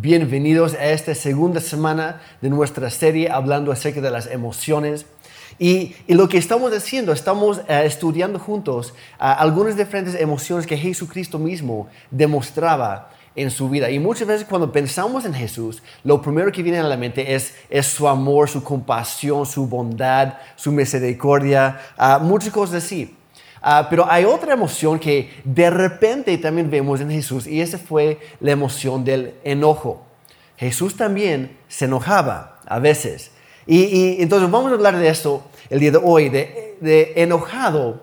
Bienvenidos a esta segunda semana de nuestra serie hablando acerca de las emociones. Y, lo que estamos haciendo, estamos eh, estudiando juntos ah, algunas diferentes emociones que Jesucristo mismo demostraba en su vida. Y muchas veces cuando pensamos en Jesús, lo primero que viene a la mente es, es su amor, su compasión, su bondad, su misericordia, uh, muchas cosas así. Uh, pero hay otra emoción que de repente también vemos en Jesús y esa fue la emoción del enojo. Jesús también se enojaba a veces. Y, entonces vamos a hablar de esto el día de hoy, de, de enojado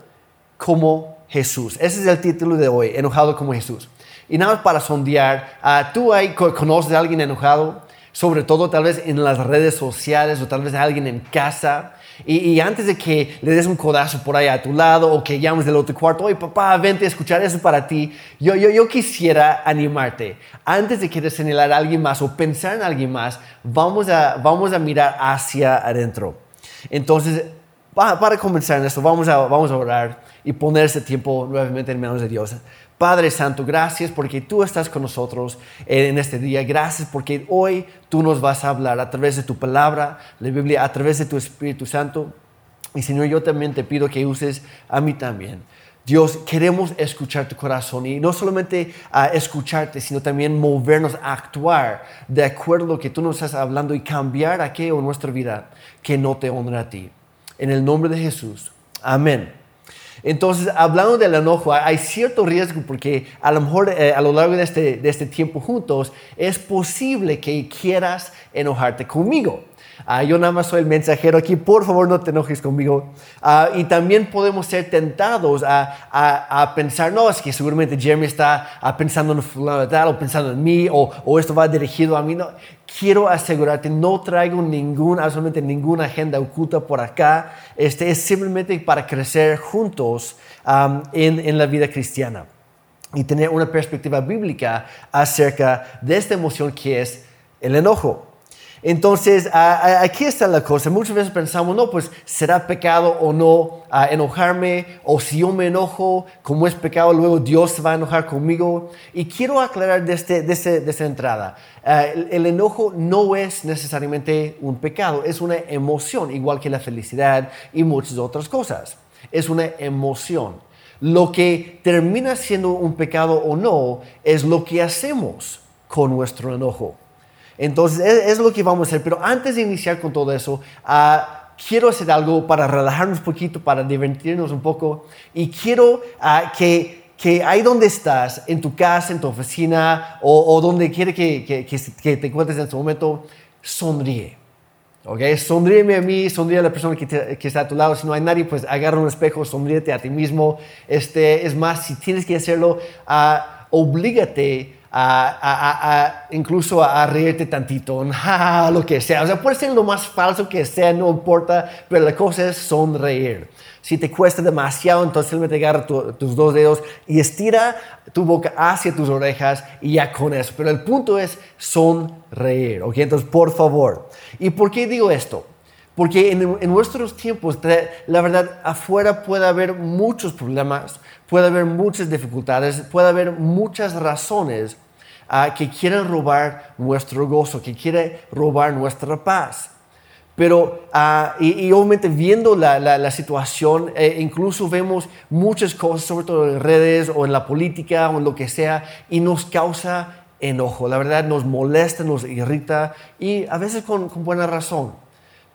como Jesús. Ese es el título de hoy, enojado como Jesús. Y nada más para sondear, uh, ¿tú hay, conoces a alguien enojado? Sobre todo tal vez en las redes sociales o tal vez a alguien en casa. Y, antes de que le des un codazo por ahí a tu lado o que llames del otro cuarto, oye papá, vente a escuchar eso para ti, yo, yo, yo quisiera animarte. Antes de querer señalar a alguien más o pensar en alguien más, vamos a, vamos a mirar hacia adentro. Entonces, para, comenzar en esto, vamos a, vamos a orar y poner ese tiempo nuevamente en manos de Dios. Padre Santo, gracias porque tú estás con nosotros en este día. Gracias porque hoy tú nos vas a hablar a través de tu palabra, la Biblia, a través de tu Espíritu Santo. Y Señor, yo también te pido que uses a mí también. Dios, queremos escuchar tu corazón y no solamente escucharte, sino también movernos a actuar de acuerdo a lo que tú nos estás hablando y cambiar aquello en nuestra vida que no te honra a ti. En el nombre de Jesús. Amén. Entonces, hablando del enojo, hay cierto riesgo porque a lo mejor eh, a lo largo este, de este tiempo juntos es posible que quieras enojarte conmigo. Ah, yo nada más soy el mensajero aquí, por favor no te enojes conmigo. Ah, y también podemos ser tentados a, pensar, no, es que seguramente Jeremy está ah, pensando en fulano tal o pensando en mí o, o, esto va dirigido a mí. No, quiero asegurarte, no traigo ningún, absolutamente ninguna agenda oculta por acá. Este es simplemente para crecer juntos en la vida cristiana y tener una perspectiva bíblica acerca de esta emoción que es el enojo. Entonces, aquí está la cosa. Muchas veces pensamos, no, pues será pecado o no enojarme, o si yo me enojo, como es pecado, luego Dios se va a enojar conmigo. Y quiero aclarar desde, desde, esta entrada, el, el, enojo no es necesariamente un pecado, es una emoción, igual que la felicidad y muchas otras cosas. Es una emoción. Lo que termina siendo un pecado o no es lo que hacemos con nuestro enojo. Entonces, es, lo que vamos a hacer. Pero antes de iniciar con todo eso, ah, quiero hacer algo para relajarnos un poquito, para divertirnos un poco. Y quiero ah, que, que ahí donde estás, en tu casa, en tu oficina o, donde quiera que, que, te encuentres en este momento, sonríe. ¿ok? Sonríeme a mí, sonríe a la persona que, está a tu lado. Si no hay nadie, pues agarra un espejo, sonríete a ti mismo. Este, es más, si tienes que hacerlo, uh, oblígate a, incluso a, reírte tantito, lo que sea. O sea, puede ser lo más falso que sea, no importa, pero la cosa es sonreír. Si te cuesta demasiado, entonces simplemente agarra tus dos dedos y estira tu boca hacia tus orejas y ya con eso. Pero el punto es sonreír, ¿ok? Entonces, por favor. ¿Y por qué digo esto? Porque en, en, nuestros tiempos, la verdad, afuera puede haber muchos problemas, puede haber muchas dificultades, puede haber muchas razones que quiere robar nuestro gozo, que quiere robar nuestra paz. Pero, ah, y, obviamente viendo la, la, situación, eh, incluso vemos muchas cosas, sobre todo en redes o en la política o en lo que sea, y nos causa enojo. La verdad nos molesta, nos irrita y a veces con, con buena razón.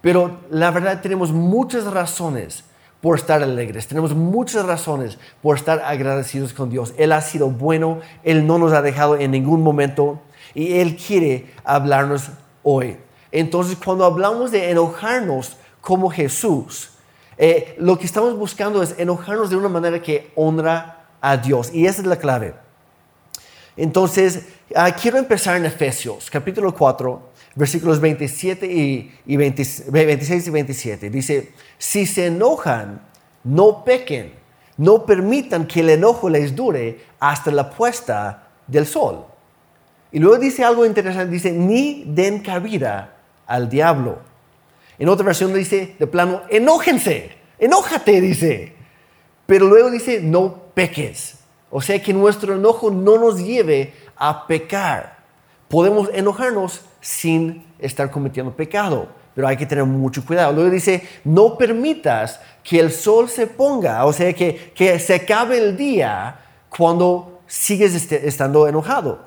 Pero la verdad tenemos muchas razones por estar alegres. Tenemos muchas razones por estar agradecidos con Dios. Él ha sido bueno, Él no nos ha dejado en ningún momento y Él quiere hablarnos hoy. Entonces, cuando hablamos de enojarnos como Jesús, eh, lo que estamos buscando es enojarnos de una manera que honra a Dios. Y esa es la clave. Entonces, ah, quiero empezar en Efesios, capítulo 4, versículos 27 y, 26 y 27. Dice, si se enojan, no pequen, no permitan que el enojo les dure hasta la puesta del sol. Y luego dice algo interesante, dice, ni den cabida al diablo. En otra versión dice, de plano, enójense, enójate, dice. Pero luego dice, no peques. O sea, que nuestro enojo no nos lleve a pecar. Podemos enojarnos sin estar cometiendo pecado, pero hay que tener mucho cuidado. Luego dice, no permitas que el sol se ponga, o sea, que, que se acabe el día cuando sigues este, estando enojado.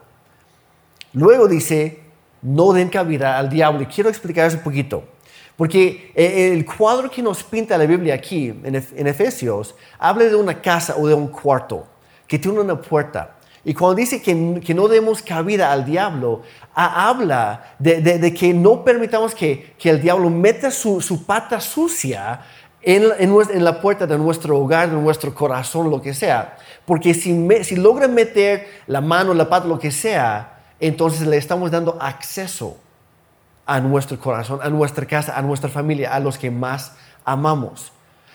Luego dice, no den cabida al diablo. Y quiero explicar eso un poquito. Porque eh, el cuadro que nos pinta la Biblia aquí, en Efesios, habla de una casa o de un cuarto que tiene una puerta. Y cuando dice que, no demos cabida al diablo, habla de, que no permitamos que, el diablo meta su, pata sucia en, la puerta de nuestro hogar, de nuestro corazón, lo que sea. Porque si, si logra meter la mano, la pata, lo que sea, entonces le estamos dando acceso a nuestro corazón, a nuestra casa, a nuestra familia, a los que más amamos.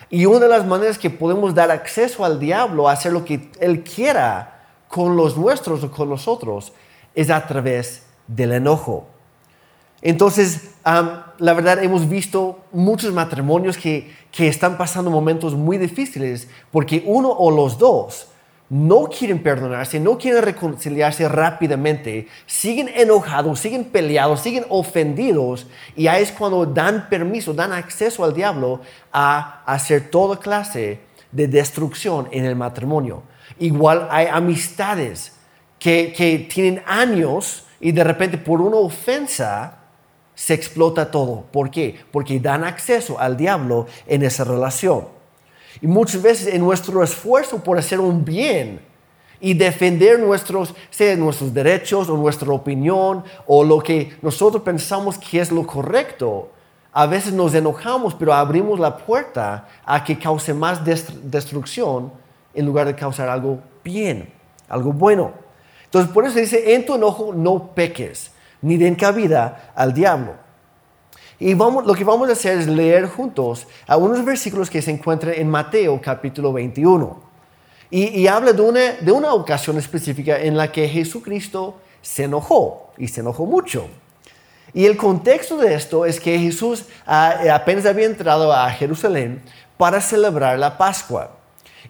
Y una de las maneras que podemos dar acceso al diablo a hacer lo que él quiera con los nuestros o con nosotros es a través del enojo. Entonces, la verdad, hemos visto muchos matrimonios que, que están pasando momentos muy difíciles porque uno o los dos no quieren perdonarse, no quieren reconciliarse rápidamente, siguen enojados, siguen peleados, siguen ofendidos y ahí es cuando dan permiso, dan acceso al diablo a hacer toda clase de destrucción en el matrimonio. Igual hay amistades que, que tienen años y de repente por una ofensa se explota todo. ¿Por qué? Porque dan acceso al diablo en esa relación. Y muchas veces en nuestro esfuerzo por hacer un bien y defender nuestros, sea nuestros derechos o nuestra opinión o lo que nosotros pensamos que es lo correcto, a veces nos enojamos, pero abrimos la puerta a que cause más destrucción en lugar de causar algo bien, algo bueno. Entonces, por eso dice, en tu enojo no peques, ni den cabida al diablo. Y vamos, lo que vamos a hacer es leer juntos algunos versículos que se encuentran en Mateo capítulo 21. Y, habla de una, de una ocasión específica en la que Jesucristo se enojó y se enojó mucho. Y el contexto de esto es que Jesús ah, apenas había entrado a Jerusalén para celebrar la Pascua.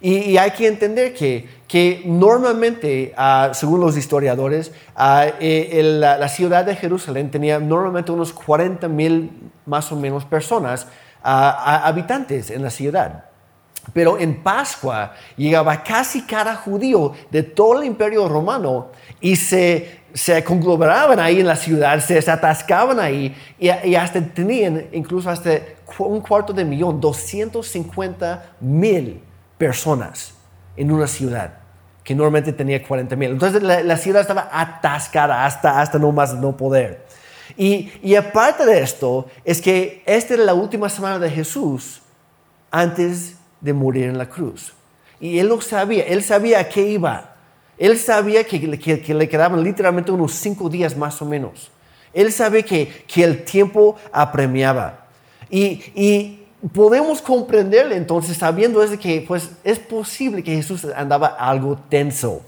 Y, hay que entender que, que normalmente, ah, según los historiadores, ah, eh, la, ciudad de Jerusalén tenía normalmente unos 40 mil más o menos personas, ah, habitantes en la ciudad. Pero en Pascua llegaba casi cada judío de todo el imperio romano y se, se conglomeraban ahí en la ciudad, se, atascaban ahí y, hasta tenían incluso hasta un cuarto de millón, 250 mil personas en una ciudad que normalmente tenía 40 mil. Entonces la, ciudad estaba atascada hasta, hasta no más no poder. Y, y, aparte de esto, es que esta era la última semana de Jesús antes de morir en la cruz. Y él lo sabía, él sabía a qué iba. Él sabía que, que, le quedaban literalmente unos cinco días más o menos. Él sabía que, que el tiempo apremiaba. Y, y, podemos comprenderle entonces sabiendo es que pues es posible que Jesús andaba algo tenso.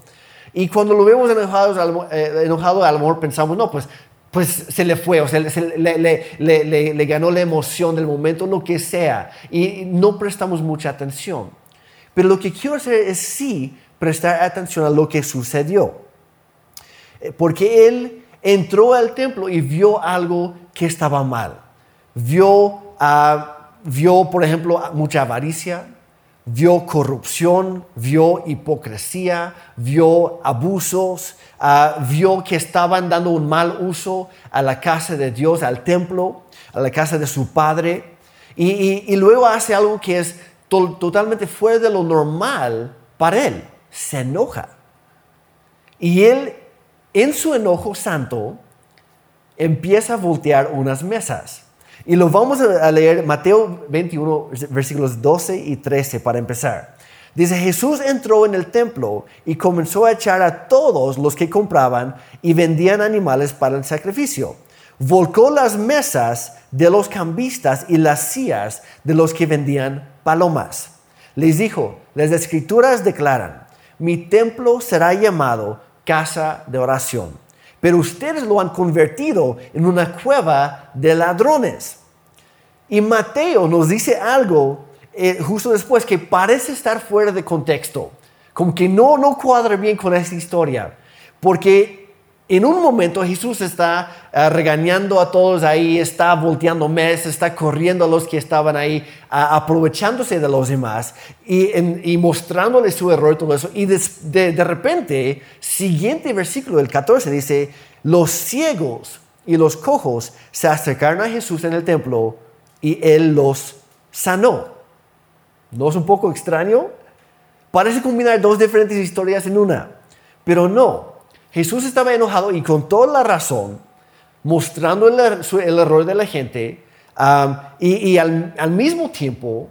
Y cuando lo vemos enojado, eh, enojado a lo mejor pensamos, no, pues, pues se le fue, o sea, le, le, le, ganó la emoción del momento, lo que sea, y no prestamos mucha atención. Pero lo que quiero hacer es sí prestar atención a lo que sucedió. Eh, porque él entró al templo y vio algo que estaba mal. Vio a vio, por ejemplo, mucha avaricia, vio corrupción, vio hipocresía, vio abusos, ah, vio que estaban dando un mal uso a la casa de Dios, al templo, a la casa de su padre, y, luego hace algo que es totalmente fuera de lo normal para él, se enoja. Y él, en su enojo santo, empieza a voltear unas mesas. Y lo vamos a leer Mateo 21, versículos 12 y 13 para empezar. Dice, Jesús entró en el templo y comenzó a echar a todos los que compraban y vendían animales para el sacrificio. Volcó las mesas de los cambistas y las sillas de los que vendían palomas. Les dijo, las escrituras declaran, mi templo será llamado casa de oración pero ustedes lo han convertido en una cueva de ladrones. Y Mateo nos dice algo eh, justo después que parece estar fuera de contexto, como que no, no cuadra bien con esa historia, porque En un momento Jesús está ah, regañando a todos ahí, está volteando mesas, está corriendo a los que estaban ahí, aprovechándose de los demás y, mostrándoles su error y todo eso. Y de, de repente, siguiente versículo, el 14, dice, los ciegos y los cojos se acercaron a Jesús en el templo y él los sanó. ¿No es un poco extraño? Parece combinar dos diferentes historias en una, pero no. Jesús estaba enojado y con toda la razón, mostrando el, error de la gente y, al, mismo tiempo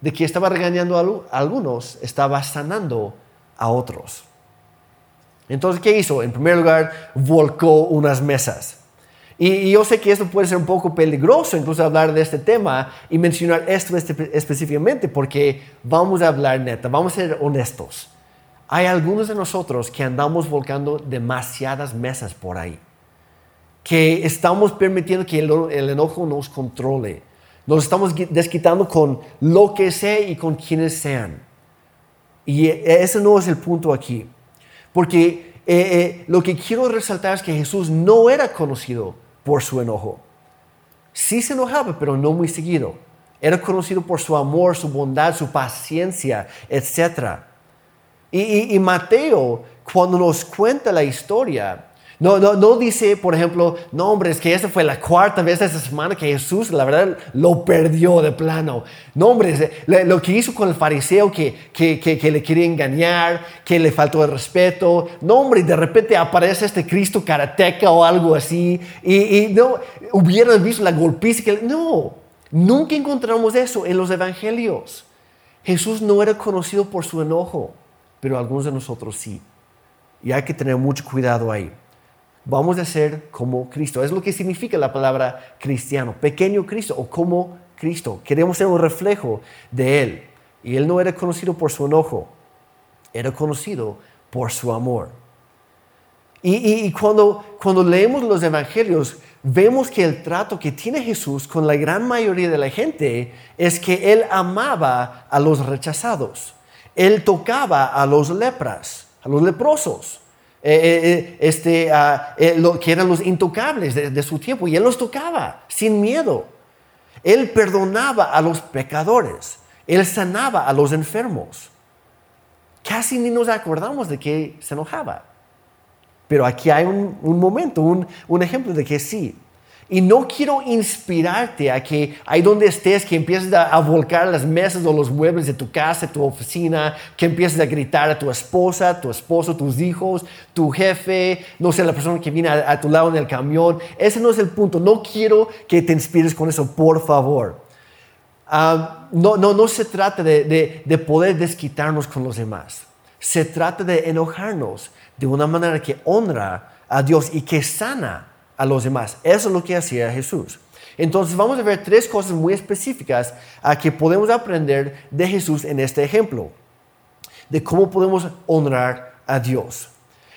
de que estaba regañando a, algunos, estaba sanando a otros. Entonces, ¿qué hizo? En primer lugar, volcó unas mesas. Y, yo sé que esto puede ser un poco peligroso, incluso hablar de este tema y mencionar esto específicamente, porque vamos a hablar neta, vamos a ser honestos. Hay algunos de nosotros que andamos volcando demasiadas mesas por ahí, que estamos permitiendo que el, enojo nos controle. Nos estamos desquitando con lo que sea y con quienes sean. Y e, ese no es el punto aquí. Porque eh, eh, lo que quiero resaltar es que Jesús no era conocido por su enojo. Sí se enojaba, pero no muy seguido. Era conocido por su amor, su bondad, su paciencia, etc. Y, Mateo, cuando nos cuenta la historia, no, no, no, dice, por ejemplo, no, hombre, es que esta fue la cuarta vez esta semana que Jesús, la verdad, lo perdió de plano. No, hombre, lo que hizo con el fariseo que, que, que, le quería engañar, que le faltó el respeto. No, hombre, de repente aparece este Cristo karateca o algo así. Y, y no, hubieran visto la golpiza. Que, no, nunca encontramos eso en los evangelios. Jesús no era conocido por su enojo pero algunos de nosotros sí. Y hay que tener mucho cuidado ahí. Vamos a ser como Cristo. Es lo que significa la palabra cristiano, pequeño Cristo o como Cristo. Queremos ser un reflejo de Él. Y Él no era conocido por su enojo, era conocido por su amor. Y, cuando, cuando leemos los evangelios, vemos que el trato que tiene Jesús con la gran mayoría de la gente es que Él amaba a los rechazados. Él tocaba a los lepras, a los leprosos, eh, eh, eh, este, que eran los intocables de, su tiempo, y él los tocaba sin miedo. Él perdonaba a los pecadores, él sanaba a los enfermos. Casi ni nos acordamos de que se enojaba. Pero aquí hay un, momento, un ejemplo de que sí, y no quiero inspirarte a que ahí donde estés, que empieces a, volcar las mesas o los muebles de tu casa, tu oficina, que empieces a gritar a tu esposa, tu esposo, tus hijos, tu jefe, no sé, la persona que viene a, tu lado en el camión. Ese no es el punto. No quiero que te inspires con eso, por favor. Ah, no, no, no se trata de, de poder desquitarnos con los demás. Se trata de enojarnos de una manera que honra a Dios y que sana a los demás. Eso es lo que hacía Jesús. Entonces vamos a ver tres cosas muy específicas a que podemos aprender de Jesús en este ejemplo, de cómo podemos honrar a Dios.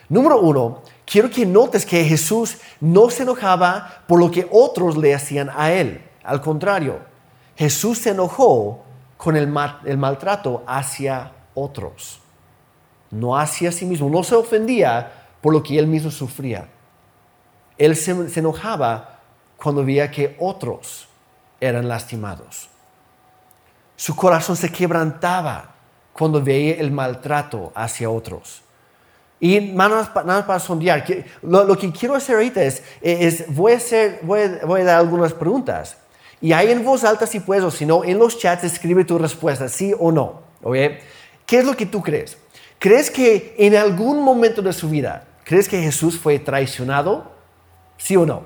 Número uno, quiero que notes que Jesús no se enojaba por lo que otros le hacían a él. Al contrario, Jesús se enojó con el, el maltrato hacia otros, no hacia sí mismo. No se ofendía por lo que él mismo sufría. Él se, enojaba cuando veía que otros eran lastimados. Su corazón se quebrantaba cuando veía el maltrato hacia otros. Y nada más, para sondear, lo, que quiero hacer ahorita es, voy, a voy, a, dar algunas preguntas. Y ahí en voz alta si puedes, o si no, en los chats escribe tu respuesta, sí o no. ¿Qué es lo que tú crees? ¿Crees que en algún momento de su vida, crees que Jesús fue traicionado? ¿Sí o no?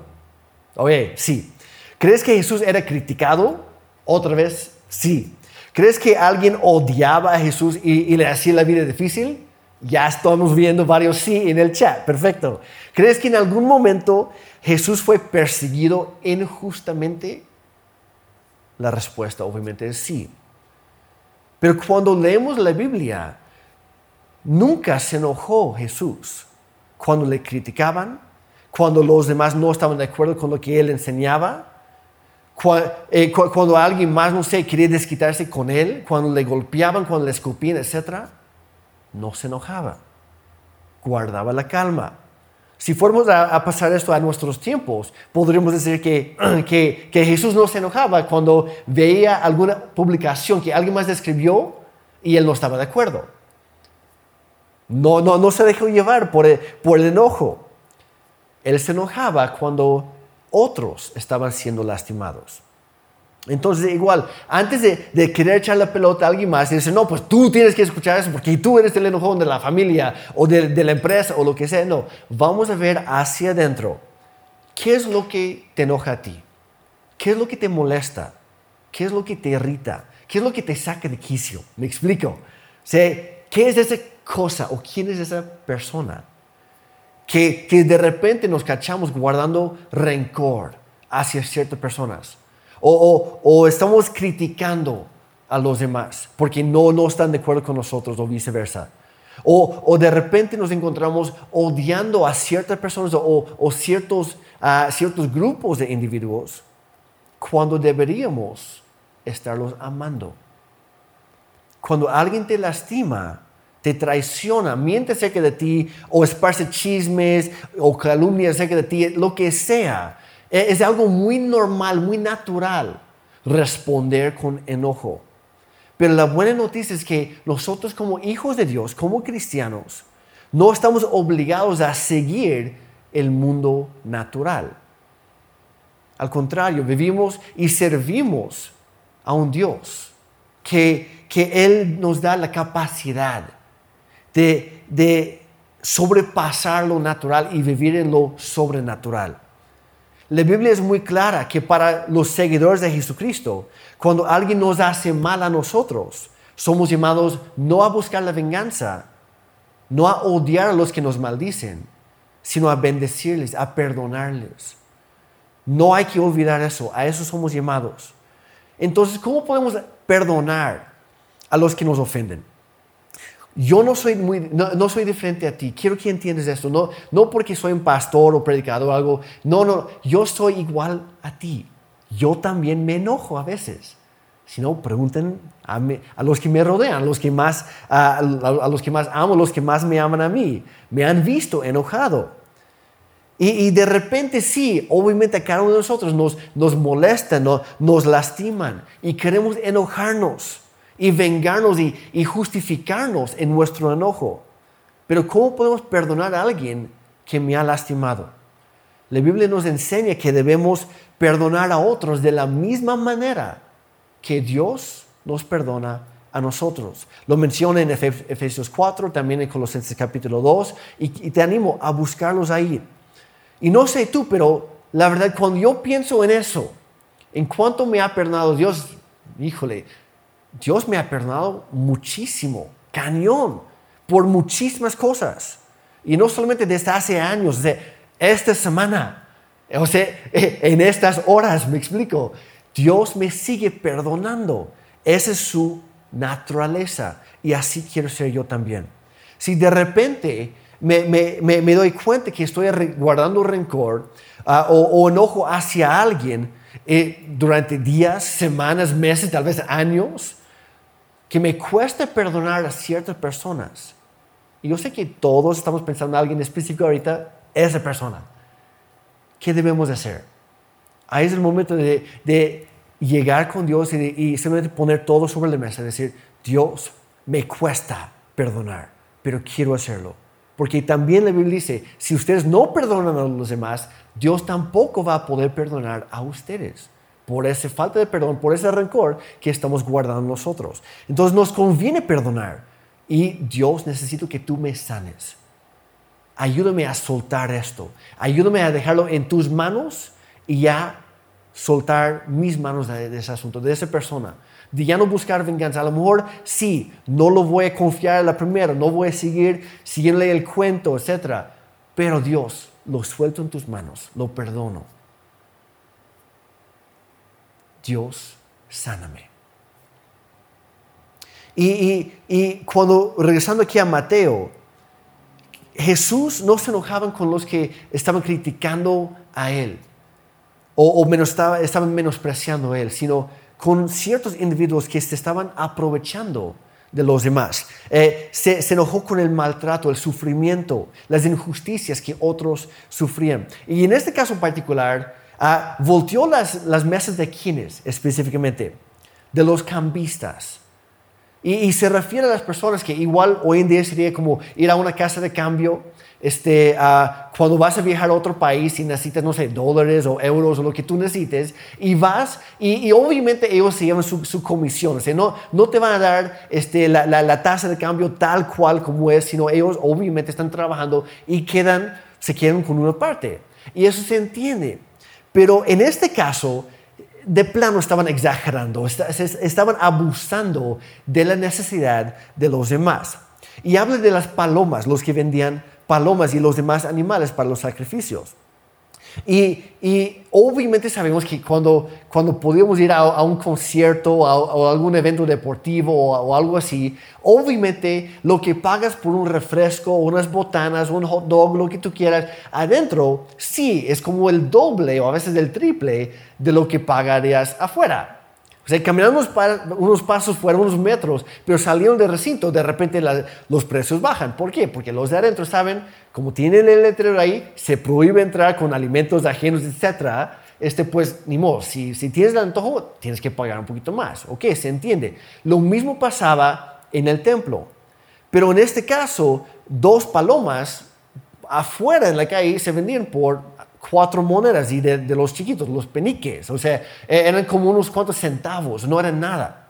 Oye, sí. ¿Crees que Jesús era criticado? Otra vez, sí. ¿Crees que alguien odiaba a Jesús y, le hacía la vida difícil? Ya estamos viendo varios sí en el chat. Perfecto. ¿Crees que en algún momento Jesús fue perseguido injustamente? La respuesta obviamente es sí. Pero cuando leemos la Biblia, nunca se enojó Jesús cuando le criticaban, cuando los demás no estaban de acuerdo con lo que él enseñaba, eh, cuando alguien más, no sé, quería desquitarse con él, cuando le golpeaban, cuando le escupían, etc., no se enojaba, guardaba la calma, Si fuéramos a, pasar esto a nuestros tiempos, podríamos decir que, que, que, Jesús no se enojaba cuando veía alguna publicación que alguien más escribió y él no estaba de acuerdo. No, no, no se dejó llevar por por el enojo. Él se enojaba cuando otros estaban siendo lastimados. Entonces, igual, antes de, querer echar la pelota a alguien más y decir, no, pues tú tienes que escuchar eso porque tú eres el enojón de la familia o de, la empresa o lo que sea, no, vamos a ver hacia adentro. ¿Qué es lo que te enoja a ti? ¿Qué es lo que te molesta? ¿Qué es lo que te irrita? ¿Qué es lo que te saca de quicio? ¿Me explico? ¿qué es esa cosa o quién es esa persona? Que, que de repente nos cachamos guardando rencor hacia ciertas personas o, estamos criticando a los demás porque no, no están de acuerdo con nosotros o viceversa. O, de repente nos encontramos odiando a ciertas personas o, ciertos, a ciertos grupos de individuos cuando deberíamos estarlos amando. Cuando alguien te lastima, te traiciona, miente acerca de ti o esparce chismes o calumnias acerca de ti, lo que sea, es algo muy normal, muy natural responder con enojo. Pero la buena noticia es que nosotros como hijos de Dios, como cristianos, no estamos obligados a seguir el mundo natural. Al contrario, vivimos y servimos a un Dios que, que Él nos da la capacidad de, de sobrepasar lo natural y vivir en lo sobrenatural. La Biblia es muy clara que para los seguidores de Jesucristo, cuando alguien nos hace mal a nosotros, somos llamados no a buscar la venganza, no a odiar a los que nos maldicen, sino a bendecirles, a perdonarles. No hay que olvidar eso, a eso somos llamados. Entonces, ¿cómo podemos perdonar a los que nos ofenden? Yo no soy, muy, no, soy diferente a ti. Quiero que entiendas esto. No, no porque soy un pastor o predicador o algo. No, no, yo soy igual a ti. Yo también me enojo a veces. Si no, pregunten a, los que me rodean, a los que, más, a, los que más amo, a los que más me aman a mí. Me han visto enojado. Y, de repente sí, obviamente a cada uno de nosotros nos, nos molesta, nos lastiman y queremos enojarnos y vengarnos y, justificarnos en nuestro enojo. Pero ¿cómo podemos perdonar a alguien que me ha lastimado? La Biblia nos enseña que debemos perdonar a otros de la misma manera que Dios nos perdona a nosotros. Lo menciona en Efesios 4, también en Colosenses capítulo 2, y, y te animo a buscarlos ahí. Y no sé tú, pero la verdad, cuando yo pienso en eso, en cuánto me ha perdonado Dios, híjole, Dios me ha perdonado muchísimo, cañón, por muchísimas cosas. Y no solamente desde hace años, de esta semana, o sea, en estas horas, me explico, Dios me sigue perdonando. Esa es su naturaleza y así quiero ser yo también. Si de repente me, doy cuenta que estoy guardando rencor ah, o, enojo hacia alguien eh, durante días, semanas, meses, tal vez años, que me cueste perdonar a ciertas personas. Y yo sé que todos estamos pensando en alguien específico ahorita, esa persona. ¿Qué debemos hacer? Ahí es el momento de, llegar con Dios y, y, simplemente poner todo sobre la mesa. Decir, Dios, me cuesta perdonar, pero quiero hacerlo. Porque también la Biblia dice, si ustedes no perdonan a los demás, Dios tampoco va a poder perdonar a ustedes por esa falta de perdón, por ese rencor que estamos guardando nosotros. Entonces nos conviene perdonar. Y Dios, necesito que tú me sanes. Ayúdame a soltar esto. Ayúdame a dejarlo en tus manos y ya soltar mis manos de, ese asunto, de esa persona. De ya no buscar venganza. A lo mejor sí, no lo voy a confiar a la primera, no voy a seguir siguiéndole el cuento, etc. Pero Dios, lo suelto en tus manos, lo perdono Dios, sáname. Y, cuando, regresando aquí a Mateo, Jesús no se enojaba con los que estaban criticando a Él o, menos, estaban menospreciando a Él, sino con ciertos individuos que se estaban aprovechando de los demás. Eh, se, enojó con el maltrato, el sufrimiento, las injusticias que otros sufrían. Y en este caso en particular, ah, volteó las, las mesas de quienes específicamente, de los cambistas. Y, se refiere a las personas que igual hoy en día sería como ir a una casa de cambio, este, cuando vas a viajar a otro país y necesitas, no sé, dólares o euros o lo que tú necesites, y vas, y, obviamente ellos se llevan su, comisión, o sea, no, no te van a dar este, la, la, tasa de cambio tal cual como es, sino ellos obviamente están trabajando y quedan, se quedan con una parte. Y eso se entiende. Pero en este caso, de plano estaban exagerando, estaban abusando de la necesidad de los demás. Y habla de las palomas, los que vendían palomas y los demás animales para los sacrificios. Y, obviamente sabemos que cuando, cuando podíamos ir a, un concierto o algún evento deportivo o, algo así, obviamente lo que pagas por un refresco, unas botanas, un hot dog, lo que tú quieras, adentro, sí, es como el doble o a veces el triple de lo que pagarías afuera. Sea, caminando unos, pasos fuera, unos metros, pero salieron del recinto, de repente los precios bajan. ¿Por qué? Porque los de adentro saben, como tienen el letrero ahí, se prohíbe entrar con alimentos ajenos, etc. Este, pues, ni modo, si, si tienes el antojo, tienes que pagar un poquito más. Ok, se entiende. Lo mismo pasaba en el templo. Pero en este caso, dos palomas afuera en la calle se vendían por cuatro monedas y de, los chiquitos, los peniques. O sea, e, eran como unos cuantos centavos, no eran nada.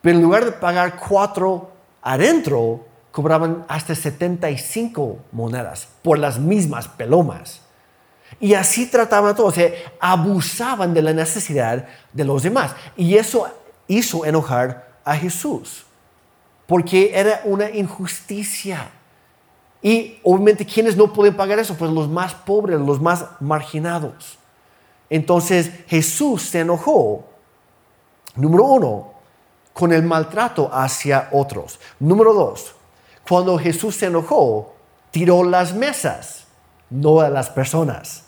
Pero en lugar de pagar cuatro adentro, cobraban hasta 75 monedas por las mismas pelomas. Y así trataban a todos, o sea, abusaban de la necesidad de los demás. Y eso hizo enojar a Jesús, porque era una injusticia. Y obviamente, ¿quiénes no pueden pagar eso? Pues los más pobres, los más marginados. Entonces Jesús se enojó, número uno, con el maltrato hacia otros. Número dos, cuando Jesús se enojó, tiró las mesas, no a las personas.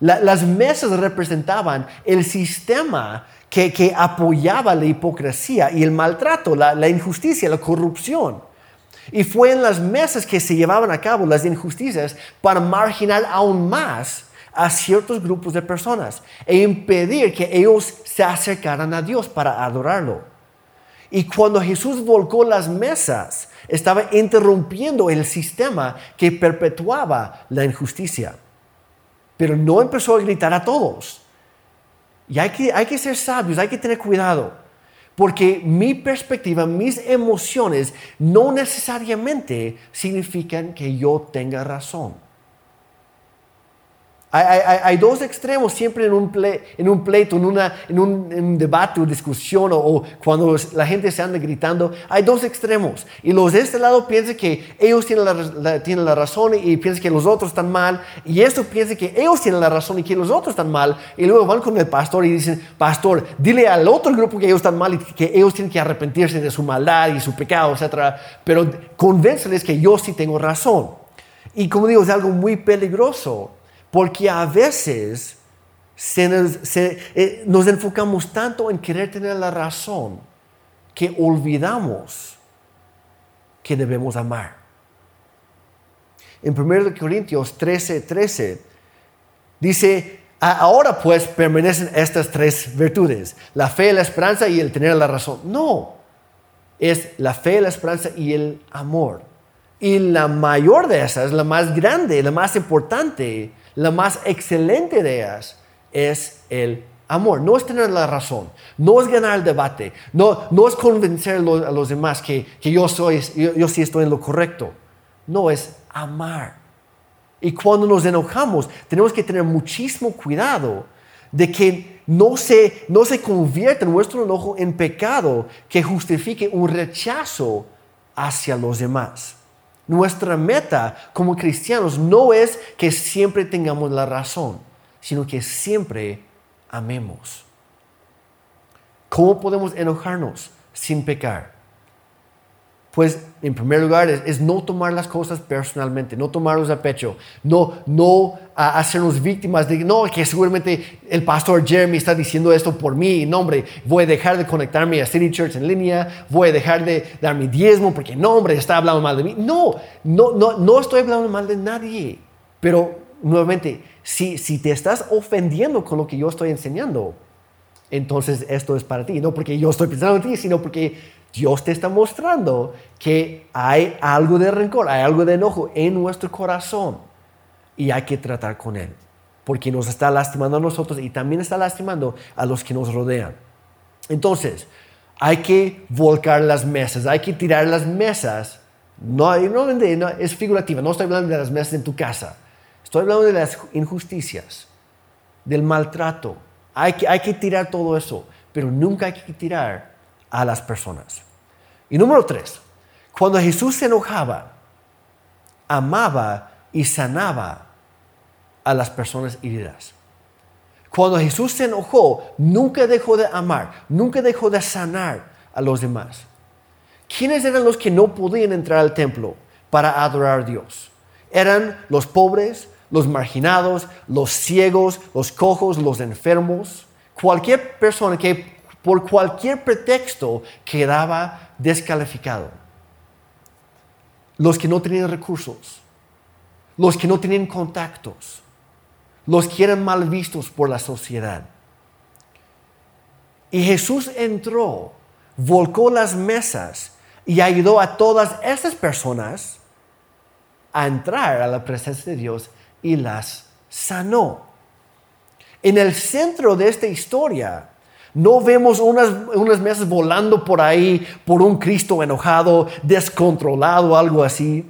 las mesas representaban el sistema que, apoyaba la hipocresía y el maltrato, la injusticia, la corrupción. Y fue en las mesas que se llevaban a cabo las injusticias para marginar aún más a ciertos grupos de personas e impedir que ellos se acercaran a Dios para adorarlo. Y cuando Jesús volcó las mesas, estaba interrumpiendo el sistema que perpetuaba la injusticia. Pero no empezó a gritar a todos. Y hay que, hay que ser sabios, hay que tener cuidado. Porque mi perspectiva, mis emociones no necesariamente significan que yo tenga razón. Hay, dos extremos siempre en un, en un pleito, en, una, en, un, debate o discusión o, cuando la gente se anda gritando. Hay dos extremos. Y los de este lado piensan que ellos tienen la, tienen la razón y piensan que los otros están mal. Y esto piensa que ellos tienen la razón y que los otros están mal. Y luego van con el pastor y dicen, pastor, dile al otro grupo que ellos están mal y que ellos tienen que arrepentirse de su maldad y su pecado, etc. Pero convénceles que yo sí tengo razón. Y como digo, es algo muy peligroso porque a veces eh, nos, enfocamos tanto en querer tener la razón que olvidamos que debemos amar. En 1 Corintios 13, 13 dice, ahora pues permanecen estas tres virtudes, la fe, la esperanza y el tener la razón. No, es la fe, la esperanza y el amor. Y la mayor de esas, la más grande, la más importante, la más excelente de ellas es el amor. No es tener la razón, no es ganar el debate, no, no es convencer a los demás que, yo, soy, yo, sí estoy en lo correcto. No, es amar. Y cuando nos enojamos, tenemos que tener muchísimo cuidado de que no se, no se convierta nuestro enojo en pecado que justifique un rechazo hacia los demás. Nuestra meta como cristianos no es que siempre tengamos la razón, sino que siempre amemos. ¿Cómo podemos enojarnos sin pecar? Pues en primer lugar es, no tomar las cosas personalmente, no tomarlos a pecho, no, no hacernos víctimas de, no, que seguramente el pastor Jeremy está diciendo esto por mí, no hombre, voy a dejar de conectarme a City Church en línea, voy a dejar de dar mi diezmo porque no hombre, está hablando mal de mí. No, no, no, no estoy hablando mal de nadie, pero nuevamente, si, si te estás ofendiendo con lo que yo estoy enseñando, entonces esto es para ti, no porque yo estoy pensando en ti, sino porque Dios te está mostrando que hay algo de rencor, hay algo de enojo en nuestro corazón y hay que tratar con él, porque nos está lastimando a nosotros y también está lastimando a los que nos rodean. Entonces, hay que volcar las mesas, hay que tirar las mesas. No, no, no, es figurativa, no estoy hablando de las mesas en tu casa, estoy hablando de las injusticias, del maltrato. Hay que, hay que tirar todo eso, pero nunca hay que tirar a las personas. Y número tres, cuando Jesús se enojaba, amaba y sanaba a las personas heridas. Cuando Jesús se enojó, nunca dejó de amar, nunca dejó de sanar a los demás. ¿Quiénes eran los que no podían entrar al templo para adorar a Dios? Eran los pobres, los marginados, los ciegos, los cojos, los enfermos. Cualquier persona que por cualquier pretexto quedaba descalificado. Los que no tenían recursos, los que no tenían contactos, los que eran mal vistos por la sociedad. Y Jesús entró, volcó las mesas y ayudó a todas esas personas a entrar a la presencia de Dios y las sanó. En el centro de esta historia no vemos unas, unas mesas volando por ahí por un Cristo enojado, descontrolado, algo así.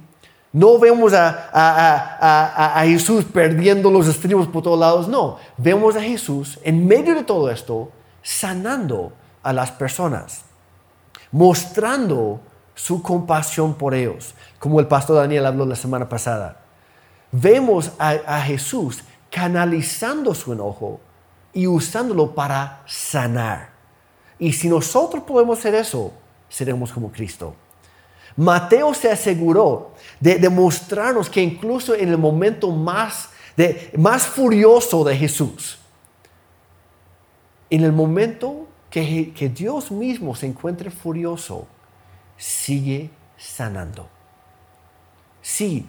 No vemos a, a, Jesús perdiendo los estribos por todos lados. No, vemos a Jesús en medio de todo esto sanando a las personas, mostrando su compasión por ellos, como el pastor Daniel habló la semana pasada. Vemos a Jesús canalizando su enojo y usándolo para sanar. Y si nosotros podemos hacer eso, seremos como Cristo. Mateo se aseguró de demostrarnos que incluso en el momento más, de, más furioso de Jesús, en el momento que, que Dios mismo se encuentre furioso, sigue sanando. Sí,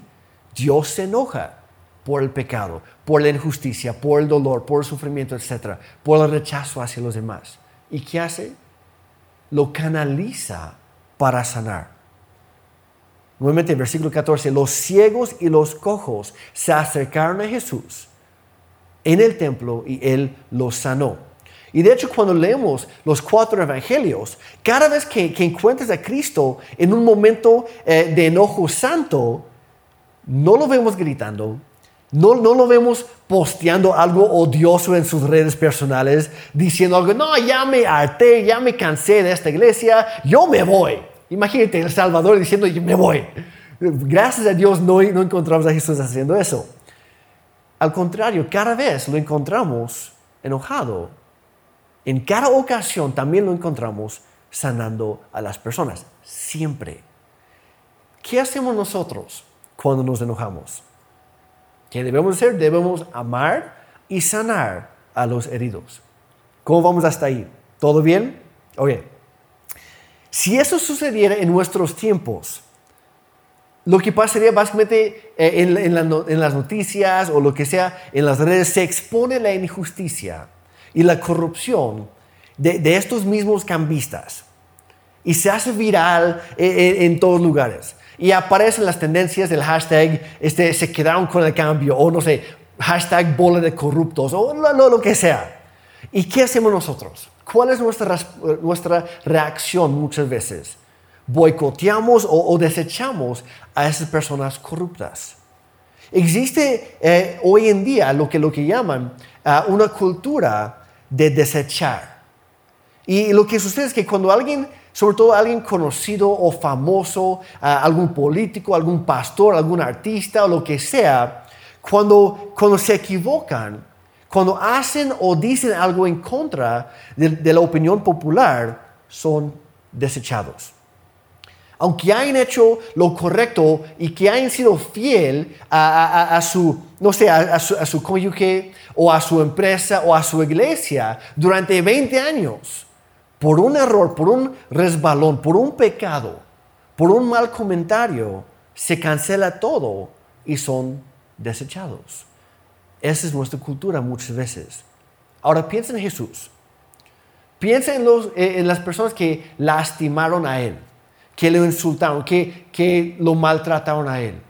Dios se enoja, por el pecado, por la injusticia, por el dolor, por el sufrimiento, etc., por el rechazo hacia los demás. ¿Y qué hace? Lo canaliza para sanar. Nuevamente, versículo 14, los ciegos y los cojos se acercaron a Jesús en el templo y Él los sanó. Y de hecho, cuando leemos los cuatro evangelios, cada vez que, encuentras a Cristo en un momento eh, de enojo santo, no lo vemos gritando, no, no lo vemos posteando algo odioso en sus redes personales, diciendo algo, no, ya me harté, ya me cansé de esta iglesia, yo me voy. Imagínate El Salvador diciendo, yo me voy. Gracias a Dios no, no encontramos a Jesús haciendo eso. Al contrario, cada vez lo encontramos enojado. En cada ocasión también lo encontramos sanando a las personas. Siempre. ¿Qué hacemos nosotros cuando nos enojamos? ¿Qué debemos hacer? Debemos amar y sanar a los heridos. ¿Cómo vamos hasta ahí? ¿Todo bien? Oye, si eso sucediera en nuestros tiempos, lo que pasaría básicamente eh, en, las noticias o lo que sea, en las redes, se expone la injusticia y la corrupción de, estos mismos cambistas y se hace viral eh, en todos lugares y aparecen las tendencias del hashtag este, se quedaron con el cambio o no sé, hashtag bola de corruptos o lo, lo, que sea. ¿Y qué hacemos nosotros? ¿Cuál es nuestra, nuestra reacción muchas veces? Boicoteamos o, desechamos a esas personas corruptas. Existe eh, hoy en día lo que, lo que llaman ah, una cultura de desechar. Y lo que sucede es que cuando alguien sobre todo alguien conocido o famoso, algún político, algún pastor, algún artista o lo que sea, cuando, cuando se equivocan, cuando hacen o dicen algo en contra de, la opinión popular, son desechados. aunque hayan hecho lo correcto y que hayan sido fiel a, su, no sé, a, su, a su cónyuge o a su empresa o a su iglesia durante 20 años, por un error, por un resbalón, por un pecado, por un mal comentario, se cancela todo y son desechados. Esa es nuestra cultura muchas veces. Ahora piensa en Jesús. Piensa en, eh, las personas que lastimaron a Él, que le insultaron, que, que lo maltrataron a Él.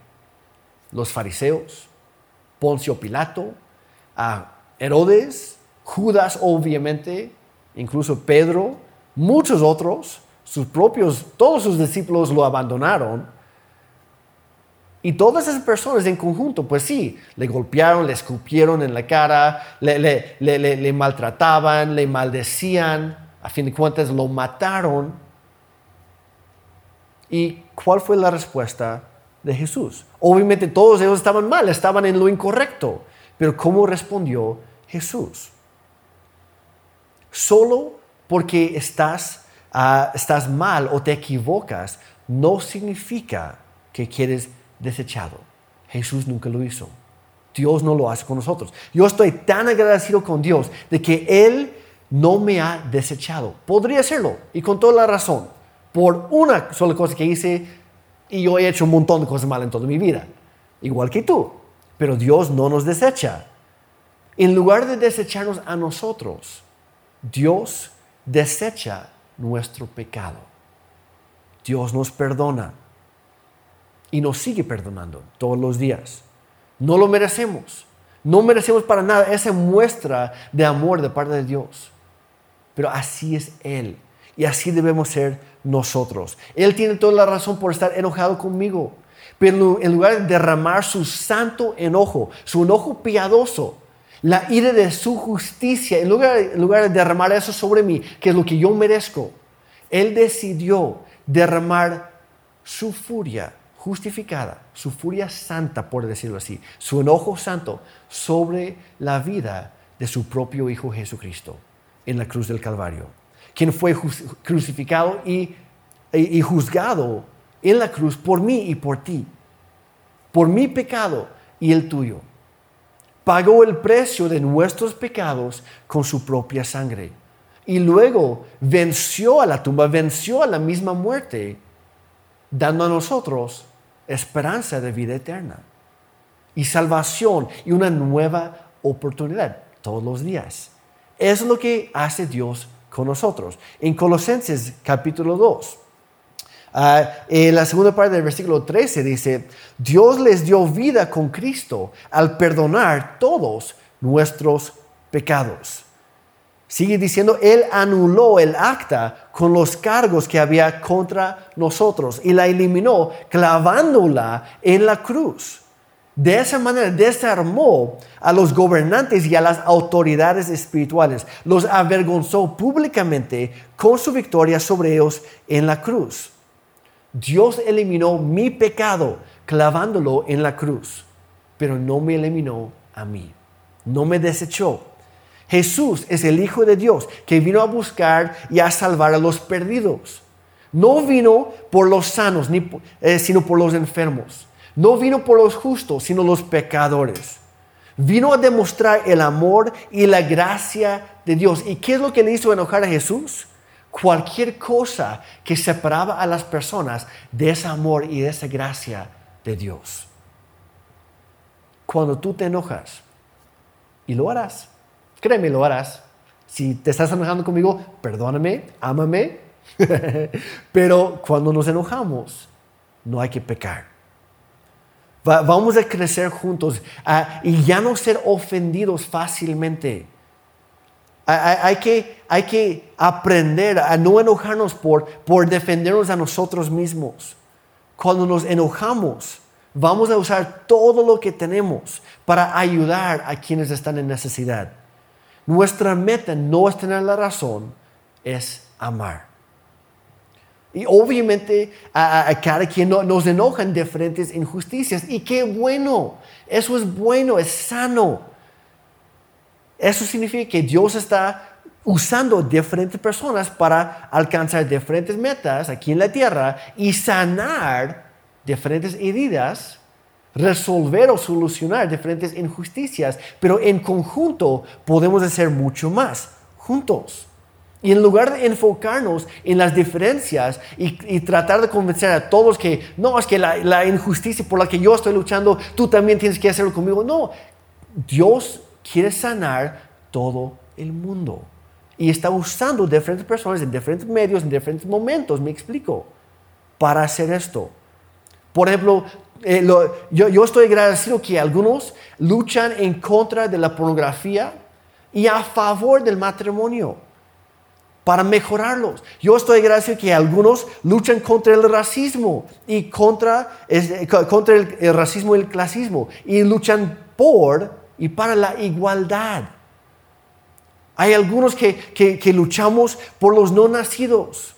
Los fariseos, Poncio Pilato, Herodes, Judas obviamente, incluso Pedro, muchos otros, sus propios, todos sus discípulos lo abandonaron. Y todas esas personas en conjunto, pues sí, le golpearon, le escupieron en la cara, le, le, maltrataban, le maldecían, a fin de cuentas lo mataron. ¿Y cuál fue la respuesta de Jesús? Obviamente todos ellos estaban mal, estaban en lo incorrecto. Pero ¿cómo respondió Jesús? Solo porque estás, ah, estás mal o te equivocas no significa que quieres desechado. Jesús nunca lo hizo. Dios no lo hace con nosotros. Yo estoy tan agradecido con Dios de que Él no me ha desechado. Podría hacerlo y con toda la razón. Por una sola cosa que hice y yo he hecho un montón de cosas malas en toda mi vida. Igual que tú. Pero Dios no nos desecha. En lugar de desecharnos a nosotros, Dios desecha nuestro pecado. Dios nos perdona y nos sigue perdonando todos los días. No lo merecemos. No merecemos para nada esa muestra de amor de parte de Dios. Pero así es Él. Y así debemos ser nosotros. Él tiene toda la razón por estar enojado conmigo. Pero en lugar de derramar su santo enojo, su enojo piadoso, la ira de su justicia, en lugar, de derramar eso sobre mí, que es lo que yo merezco, Él decidió derramar su furia justificada, su furia santa, por decirlo así, su enojo santo sobre la vida de su propio Hijo Jesucristo en la cruz del Calvario, quien fue crucificado y, y juzgado en la cruz por mí y por ti, por mi pecado y el tuyo. Pagó el precio de nuestros pecados con su propia sangre. Y luego venció a la tumba, venció a la misma muerte, dando a nosotros esperanza de vida eterna y salvación y una nueva oportunidad todos los días. Es lo que hace Dios con nosotros. En Colosenses capítulo 2, Ah, en la segunda parte del versículo 13 dice, Dios les dio vida con Cristo al perdonar todos nuestros pecados. Sigue diciendo, Él anuló el acta con los cargos que había contra nosotros y la eliminó clavándola en la cruz. De esa manera desarmó a los gobernantes y a las autoridades espirituales. Los avergonzó públicamente con su victoria sobre ellos en la cruz. Dios eliminó mi pecado clavándolo en la cruz, pero no me eliminó a mí, no me desechó. Jesús es el Hijo de Dios que vino a buscar y a salvar a los perdidos. No vino por los sanos, eh, sino por los enfermos. No vino por los justos, sino los pecadores. Vino a demostrar el amor y la gracia de Dios. ¿Y qué es lo que le hizo enojar a Jesús? Cualquier cosa que separaba a las personas de ese amor y de esa gracia de Dios. Cuando tú te enojas, y lo harás, créeme, lo harás. Si te estás enojando conmigo, perdóname, ámame, pero cuando nos enojamos, no hay que pecar. vamos a crecer juntos y ya no ser ofendidos fácilmente. Hay, que, hay que aprender a no enojarnos por, por defendernos a nosotros mismos. Cuando nos enojamos, vamos a usar todo lo que tenemos para ayudar a quienes están en necesidad. Nuestra meta no es tener la razón, es amar. Y obviamente a, cada quien nos enojan diferentes injusticias. Y qué bueno, eso es bueno, es sano. Eso significa que Dios está usando diferentes personas para alcanzar diferentes metas aquí en la tierra y sanar diferentes heridas, resolver o solucionar diferentes injusticias, pero en conjunto podemos hacer mucho más, juntos. Y en lugar de enfocarnos en las diferencias y, tratar de convencer a todos que no, es que la, la, injusticia por la que yo estoy luchando, tú también tienes que hacerlo conmigo. No, Dios quiere sanar todo el mundo. Y está usando diferentes personas en diferentes medios, en diferentes momentos, me explico, para hacer esto. Por ejemplo, eh, yo, estoy agradecido que algunos luchan en contra de la pornografía y a favor del matrimonio para mejorarlos. Yo estoy agradecido que algunos luchan contra el racismo y contra, contra el, racismo y el clasismo y luchan por y para la igualdad. Hay algunos que, que, luchamos por los no nacidos,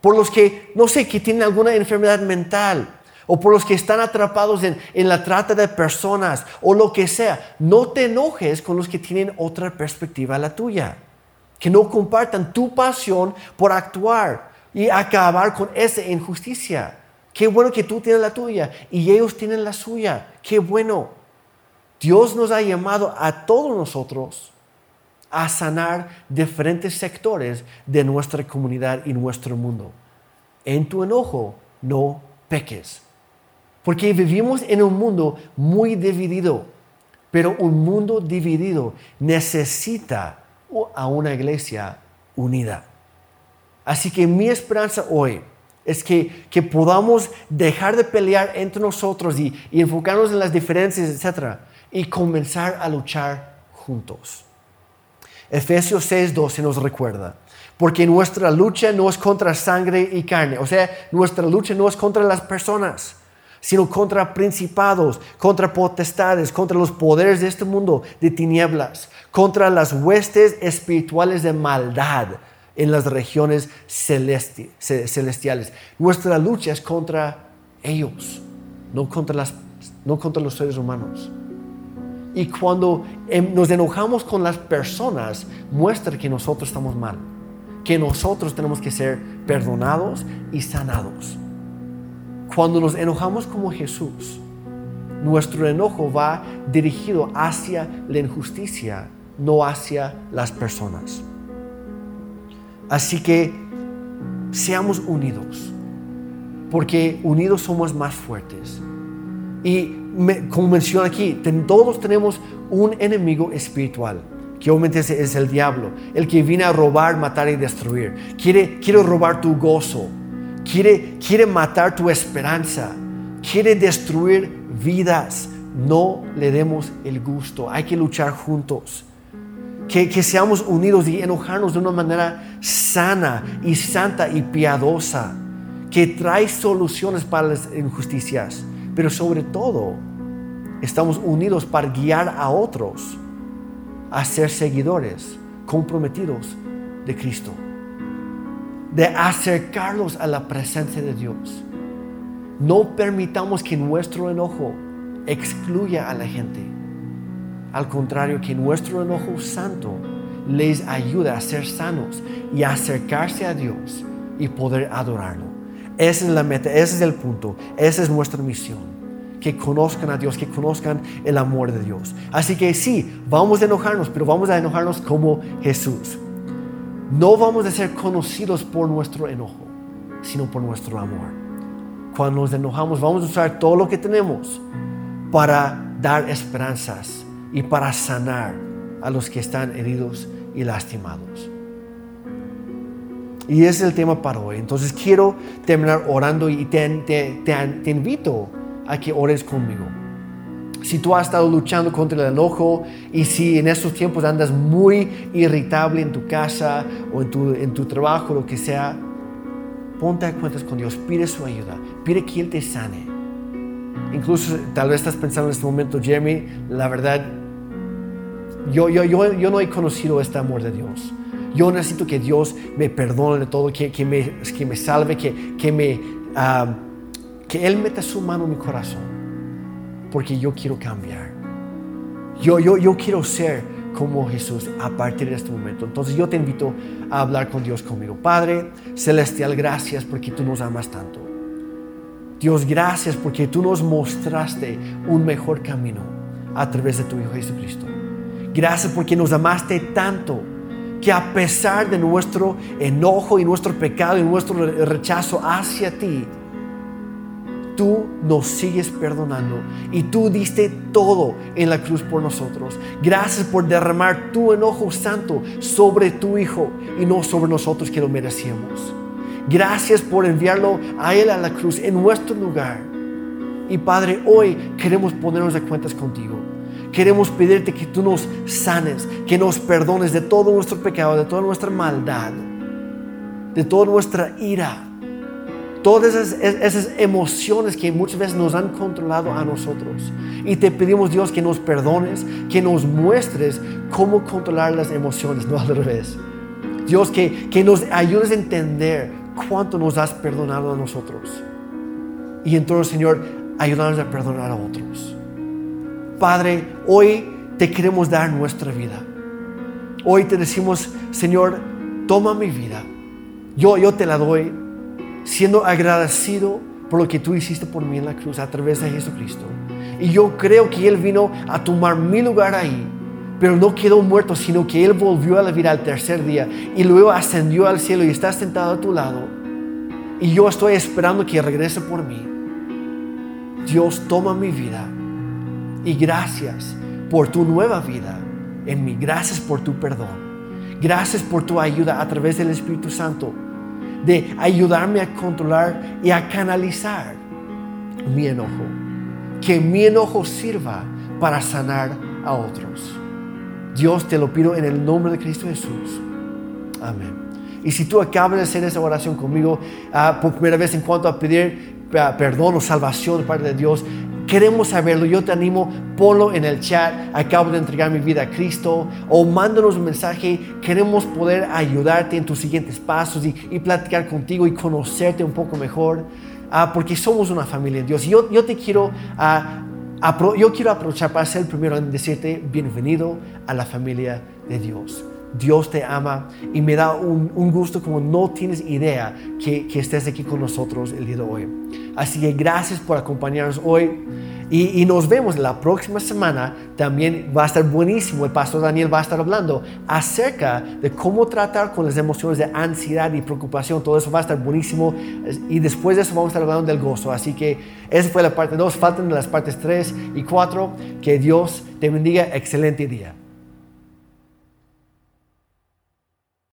por los que, no sé, que tienen alguna enfermedad mental, o por los que están atrapados en, en, la trata de personas, o lo que sea. No te enojes con los que tienen otra perspectiva a la tuya que no compartan tu pasión por actuar y acabar con esa injusticia. Qué bueno que tú tienes la tuya y ellos tienen la suya. Qué bueno. Dios nos ha llamado a todos nosotros a sanar diferentes sectores de nuestra comunidad y nuestro mundo. En tu enojo no peques. Porque vivimos en un mundo muy dividido, pero un mundo dividido necesita a una iglesia unida. Así que mi esperanza hoy es que, que podamos dejar de pelear entre nosotros y, y enfocarnos en las diferencias, etc. Y comenzar a luchar juntos. Efesios 6:12 nos recuerda, porque nuestra lucha no es contra sangre y carne, o sea, nuestra lucha no es contra las personas, sino contra principados, contra potestades, contra los poderes de este mundo de tinieblas, contra las huestes espirituales de maldad en las regiones celestiales. Nuestra lucha es contra ellos, no contra, las, no contra los seres humanos. Y cuando em, nos enojamos con las personas, muestra que nosotros estamos mal, que nosotros tenemos que ser perdonados y sanados. Cuando nos enojamos como Jesús, nuestro enojo va dirigido hacia la injusticia, no hacia las personas. Así que seamos unidos, porque unidos somos más fuertes. Y como menciona aquí, todos tenemos un enemigo espiritual, que obviamente es, el diablo, el que viene a robar, matar y destruir. Quiere, quiere robar tu gozo, quiere, matar tu esperanza, quiere destruir vidas. No le demos el gusto, hay que luchar juntos. Que, que, seamos unidos y enojarnos de una manera sana y santa y piadosa, que trae soluciones para las injusticias, pero sobre todo estamos unidos para guiar a otros a ser seguidores comprometidos de Cristo de acercarlos a la presencia de Dios. No permitamos que nuestro enojo excluya a la gente. Al contrario, que nuestro enojo santo les ayude a ser sanos y a acercarse a Dios y poder adorarlo. Esa es la meta, ese es el punto, esa es nuestra misión. Que conozcan a Dios, que conozcan el amor de Dios. Así que sí, vamos a enojarnos, pero vamos a enojarnos como Jesús no vamos a ser conocidos por nuestro enojo, sino por nuestro amor. Cuando nos enojamos, vamos a usar todo lo que tenemos para dar esperanzas y para sanar a los que están heridos y lastimados. Y ese es el tema para hoy. Entonces quiero terminar orando y te, te invito a que ores conmigo si tú has estado luchando contra el enojo y si en estos tiempos andas muy irritable en tu casa o en tu, en tu trabajo, lo que sea, ponte a cuentas con Dios, pide su ayuda, pide que Él te sane. Incluso tal vez estás pensando en este momento, Jeremy, la verdad, yo, yo, yo, yo no he conocido este amor de Dios. Yo necesito que Dios me perdone todo, que, que, me, que me salve, que, que, me, ah, que Él meta su mano en mi corazón porque yo quiero cambiar. Yo, yo, yo quiero ser como Jesús a partir de este momento. Entonces yo te invito a hablar con Dios conmigo. Padre Celestial, gracias porque tú nos amas tanto. Dios, gracias porque tú nos mostraste un mejor camino a través de tu Hijo Jesucristo. Gracias porque nos amaste tanto que a pesar de nuestro enojo y nuestro pecado y nuestro rechazo hacia ti, tú nos sigues perdonando y tú diste todo en la cruz por nosotros. Gracias por derramar tu enojo santo sobre tu Hijo y no sobre nosotros que lo merecíamos. Gracias por enviarlo a Él a la cruz en nuestro lugar. Y Padre, hoy queremos ponernos de cuentas contigo. Queremos pedirte que tú nos sanes, que nos perdones de todo nuestro pecado, de toda nuestra maldad, de toda nuestra ira todas esas, emociones que muchas veces nos han controlado a nosotros. Y te pedimos, Dios, que nos perdones, que nos muestres cómo controlar las emociones, no al revés. Dios, que, que nos ayudes a entender cuánto nos has perdonado a nosotros. Y entonces, Señor, ayúdanos a perdonar a otros. Padre, hoy te queremos dar nuestra vida. Hoy te decimos, Señor, toma mi vida. Yo, yo te la doy siendo agradecido por lo que tú hiciste por mí en la cruz a través de Jesucristo. Y yo creo que Él vino a tomar mi lugar ahí, pero no quedó muerto, sino que Él volvió a la vida al tercer día y luego ascendió al cielo y está sentado a tu lado. Y yo estoy esperando que regrese por mí. Dios toma mi vida y gracias por tu nueva vida en mí. Gracias por tu perdón. Gracias por tu ayuda a través del Espíritu Santo de ayudarme a controlar y a canalizar mi enojo. Que mi enojo sirva para sanar a otros. Dios te lo pido en el nombre de Cristo Jesús. Amén. Y si tú acabas de hacer esa oración conmigo ah, por primera vez en cuanto a pedir ah, perdón o salvación de parte de Dios, Queremos saberlo. Yo te animo, ponlo en el chat. Acabo de entregar mi vida a Cristo. O mándanos un mensaje. Queremos poder ayudarte en tus siguientes pasos y, platicar contigo y conocerte un poco mejor. Ah, porque somos una familia en Dios. Yo, yo te quiero, ah, yo quiero aprovechar para ser el primero en decirte bienvenido a la familia de Dios. Dios te ama y me da un, gusto como no tienes idea que, estés aquí con nosotros el día de hoy. Así que gracias por acompañarnos hoy y, y, nos vemos la próxima semana. También va a estar buenísimo. El pastor Daniel va a estar hablando acerca de cómo tratar con las emociones de ansiedad y preocupación. Todo eso va a estar buenísimo y después de eso vamos a estar hablando del gozo. Así que esa fue la parte 2. Faltan las partes 3 y 4. Que Dios te bendiga. Excelente día.